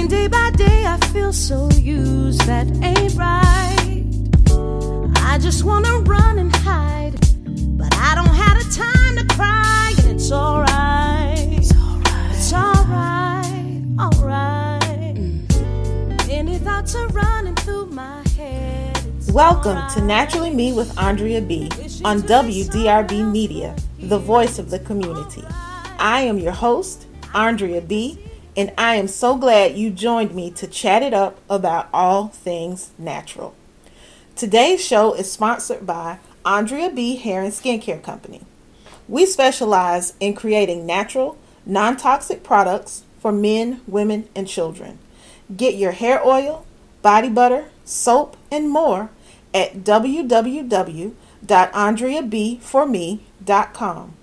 Living day by day, I feel so used, that ain't right. I just wanna run and hide, but I don't have the time to cry, and it's alright. It's alright. It's alright. Alright. Mm. Any thoughts are running through my head. It's Welcome to. Naturally Me with Andrea B on WDRB Media, the voice of the community. I am your host, Andrea B, and I am so glad you joined me to chat it up about all things natural. Today's show is sponsored by Andrea B Hair and Skincare Company. We specialize in creating natural, non toxic products for men, women, and children. Get your hair oil, body butter, soap, and more at www.andreabforme.com.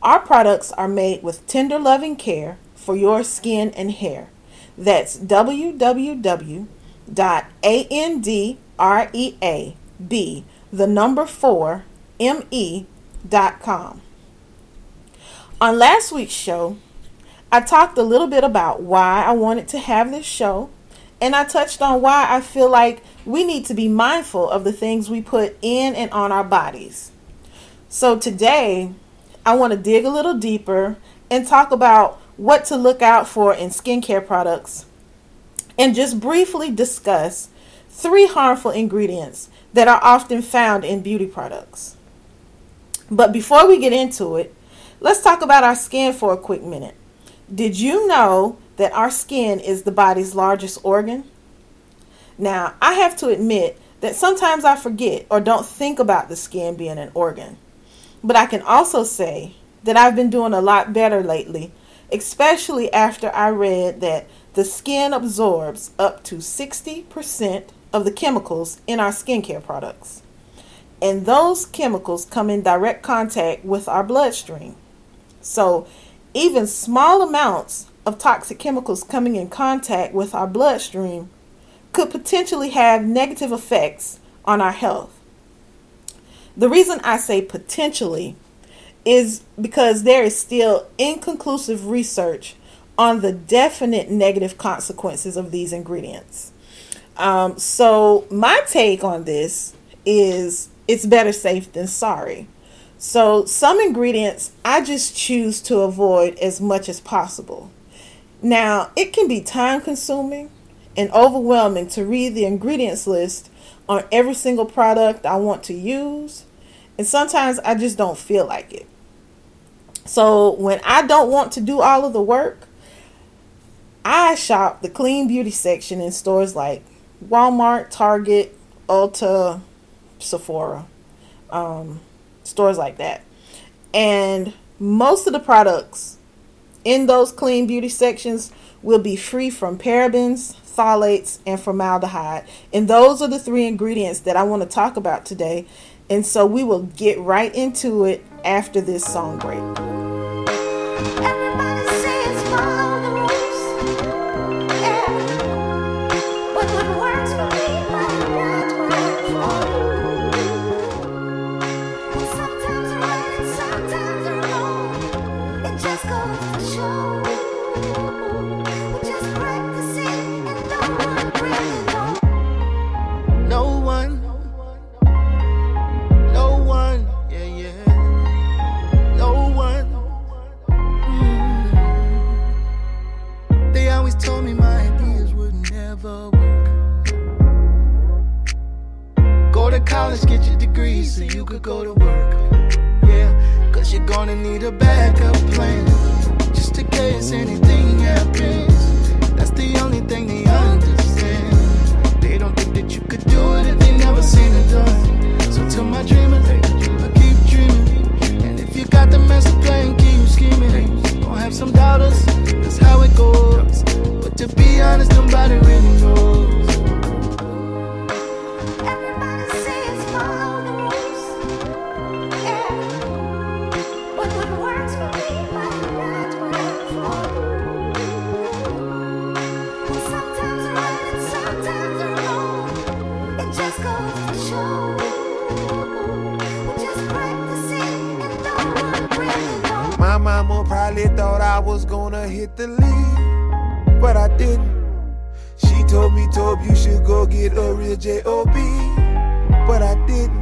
Our products are made with tender loving care for your skin and hair. That's www.andreab, the number 4, me.com. On last week's show, I talked a little bit about why I wanted to have this show, and I touched on why I feel like we need to be mindful of the things we put in and on our bodies. So today, I want to dig a little deeper and talk about what to look out for in skincare products and just briefly discuss three harmful ingredients that are often found in beauty products. But before we get into it, let's talk about our skin for a quick minute. Did you know that our skin is the body's largest organ? Now, I have to admit that sometimes I forget or don't think about the skin being an organ. But I can also say that I've been doing a lot better lately, especially after I read that the skin absorbs up to 60% of the chemicals in our skincare products. And those chemicals come in direct contact with our bloodstream. So, even small amounts of toxic chemicals coming in contact with our bloodstream could potentially have negative effects on our health. The reason I say potentially is because there is still inconclusive research on the definite negative consequences of these ingredients. Um, so, my take on this is it's better safe than sorry. So, some ingredients I just choose to avoid as much as possible. Now, it can be time consuming and overwhelming to read the ingredients list on every single product I want to use, and sometimes I just don't feel like it. So, when I don't want to do all of the work, I shop the clean beauty section in stores like Walmart, Target, Ulta, Sephora, um, stores like that. And most of the products in those clean beauty sections will be free from parabens, phthalates, and formaldehyde. And those are the three ingredients that I want to talk about today. And so we will get right into it after this song break. She told me, Tobe, you should go get a real J-O-B, but I didn't.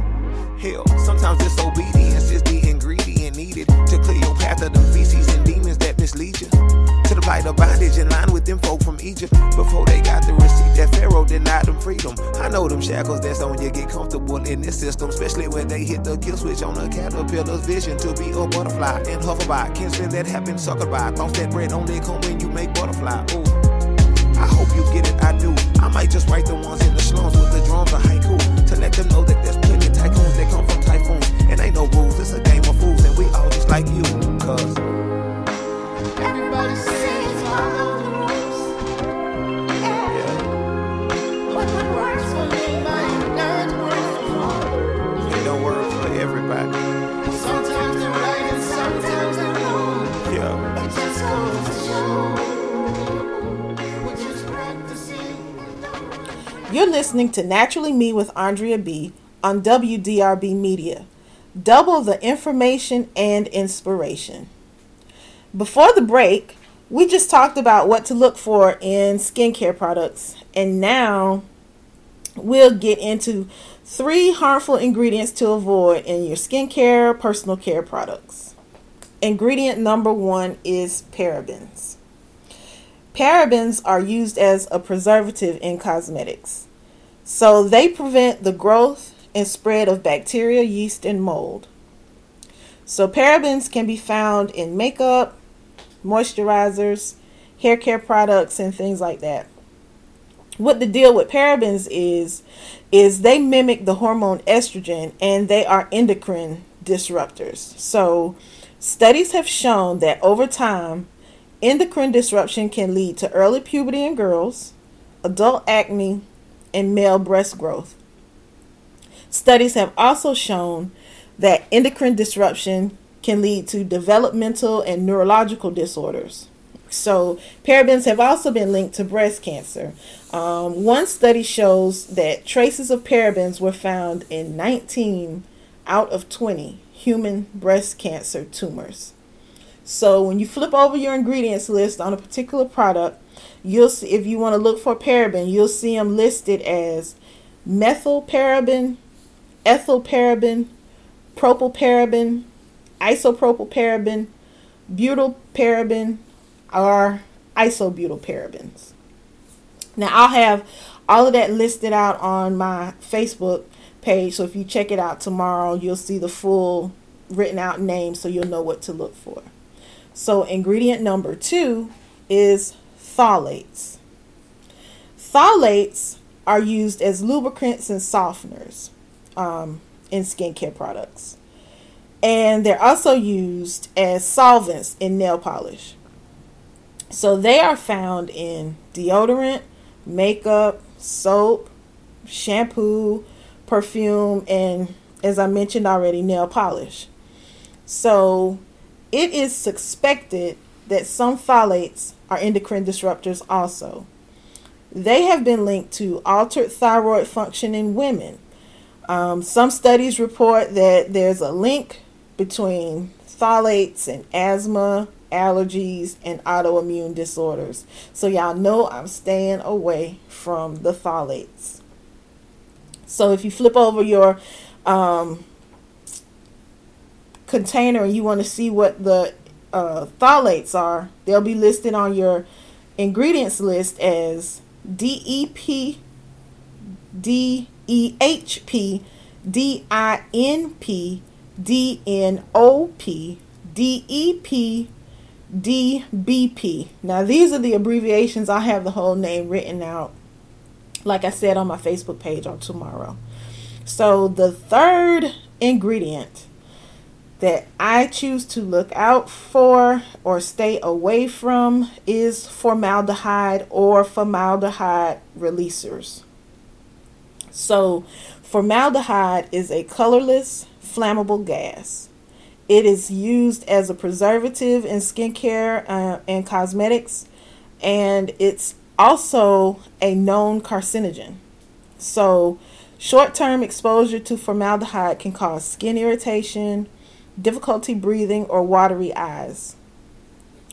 Hell, sometimes disobedience is the ingredient needed to clear your path of the feces and demons that mislead you. To the plight of bondage in line with them folk from Egypt. Before they got the receipt that Pharaoh denied them freedom. I know them shackles that's on you get comfortable in this system, especially when they hit the kill switch on a caterpillar's vision to be a butterfly and hover by. Kinsmen that have been suckered by. Thoughts that bread only come when you make butterfly. Ooh. I hope you get it, I do. I might just write the ones in the slums with the drums of haiku to let them know that there's plenty of tycoons that come from typhoons. And ain't no rules, listening to Naturally Me with Andrea B on WDRB Media. Double the information and inspiration. Before the break, we just talked about what to look for in skincare products, and now we'll get into three harmful ingredients to avoid in your skincare, personal care products. Ingredient number one is parabens. Parabens are used as a preservative in cosmetics. So they prevent the growth and spread of bacteria, yeast, and mold. So parabens can be found in makeup, moisturizers, hair care products, and things like that. What the deal with parabens is is they mimic the hormone estrogen and they are endocrine disruptors. So studies have shown that over time endocrine disruption can lead to early puberty in girls, adult acne, and male breast growth. Studies have also shown that endocrine disruption can lead to developmental and neurological disorders. So, parabens have also been linked to breast cancer. Um, one study shows that traces of parabens were found in 19 out of 20 human breast cancer tumors. So, when you flip over your ingredients list on a particular product, you'll see if you want to look for paraben, you'll see them listed as methylparaben, ethylparaben, propylparaben, isopropylparaben, butylparaben, or isobutylparabens. Now I'll have all of that listed out on my Facebook page. So if you check it out tomorrow, you'll see the full written out name so you'll know what to look for. So ingredient number two is phthalates. Phthalates are used as lubricants and softeners um, in skincare products. And they're also used as solvents in nail polish. So they are found in deodorant, makeup, soap, shampoo, perfume, and as I mentioned already, nail polish. So it is suspected that some phthalates are endocrine disruptors also. They have been linked to altered thyroid function in women. Um, some studies report that there's a link between phthalates and asthma, allergies, and autoimmune disorders. So, y'all know I'm staying away from the phthalates. So, if you flip over your um, container and you want to see what the uh, phthalates are, they'll be listed on your ingredients list as DEP, DEHP, DINP, DNOP, DEP, DBP. Now, these are the abbreviations. I have the whole name written out, like I said on my Facebook page on tomorrow. So, the third ingredient that I choose to look out for or stay away from is formaldehyde or formaldehyde releasers. So, formaldehyde is a colorless, flammable gas. It is used as a preservative in skincare uh, and cosmetics, and it's also a known carcinogen. So, short term exposure to formaldehyde can cause skin irritation, difficulty breathing, or watery eyes.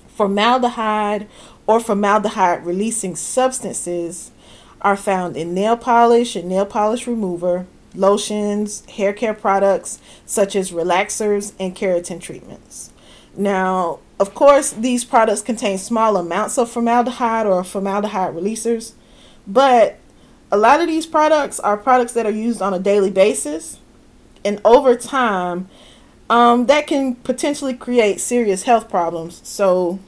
Formaldehyde or formaldehyde releasing substances are found in nail polish and nail polish remover, lotions, hair care products such as relaxers and keratin treatments. Now, of course, these products contain small amounts of formaldehyde or formaldehyde releasers, but a lot of these products are products that are used on a daily basis, and over time, um, that can potentially create serious health problems. So,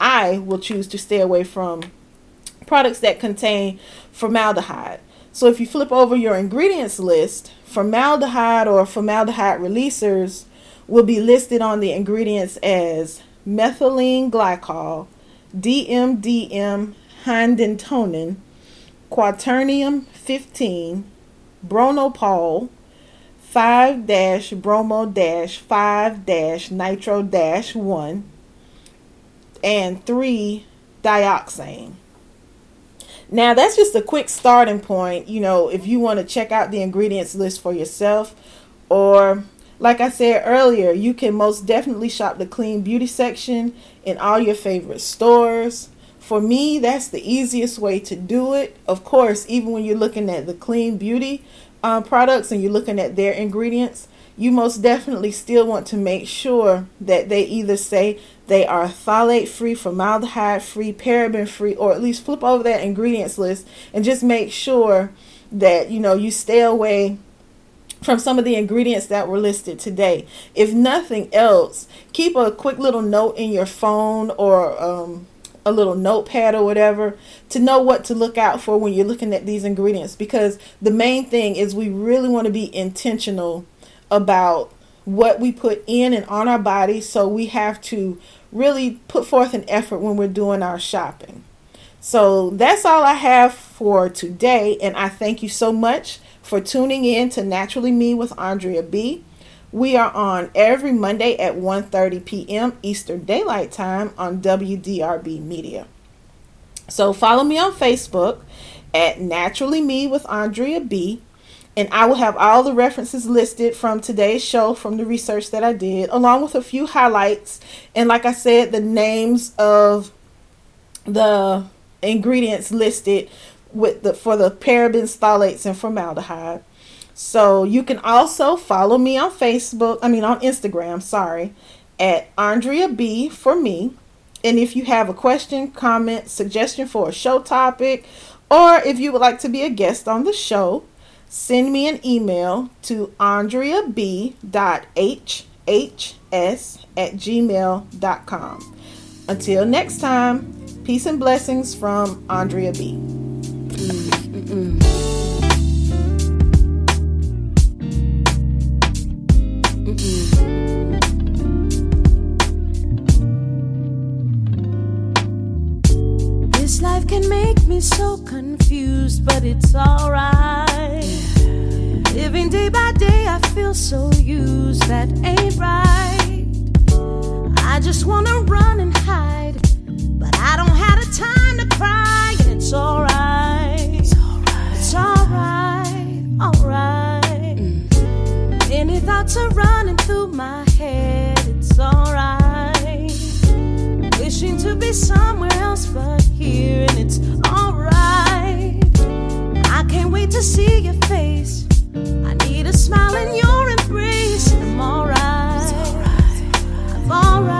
I will choose to stay away from products that contain formaldehyde. So, if you flip over your ingredients list, formaldehyde or formaldehyde releasers will be listed on the ingredients as methylene glycol, DMDM hydantoin, quaternium 15, bronopol, 5 bromo 5 nitro 1, and 3 dioxane. Now, that's just a quick starting point, you know, if you want to check out the ingredients list for yourself. Or, like I said earlier, you can most definitely shop the clean beauty section in all your favorite stores. For me, that's the easiest way to do it. Of course, even when you're looking at the clean beauty uh, products and you're looking at their ingredients, you most definitely still want to make sure that they either say they are phthalate free, formaldehyde free, paraben free, or at least flip over that ingredients list and just make sure that you know you stay away from some of the ingredients that were listed today. If nothing else, keep a quick little note in your phone or um, a little notepad or whatever to know what to look out for when you're looking at these ingredients because the main thing is we really want to be intentional about what we put in and on our body. So we have to really put forth an effort when we're doing our shopping. So that's all I have for today. And I thank you so much for tuning in to Naturally Me with Andrea B. We are on every Monday at 1:30 p.m. Eastern Daylight Time on WDRB Media. So follow me on Facebook at Naturally Me with Andrea B and I will have all the references listed from today's show from the research that I did, along with a few highlights. And like I said, the names of the ingredients listed with the for the parabens, phthalates, and formaldehyde. So you can also follow me on Facebook, I mean on Instagram, sorry, at Andrea B for me. And if you have a question, comment, suggestion for a show topic, or if you would like to be a guest on the show, send me an email to andreab.hhs at gmail.com. Until next time, peace and blessings from Andrea B. This so confused, but it's alright. Living day by day, I feel so used, that ain't right. I just wanna run and hide, but I don't have the time to cry, and it's alright. It's alright. It's alright. Alright. Mm. Any thoughts are running through my head, it's alright. Wishing to be somewhere else but here, and it's alright. I can't wait to see your face I need a smile in your embrace. and I'm alright. I'm alright.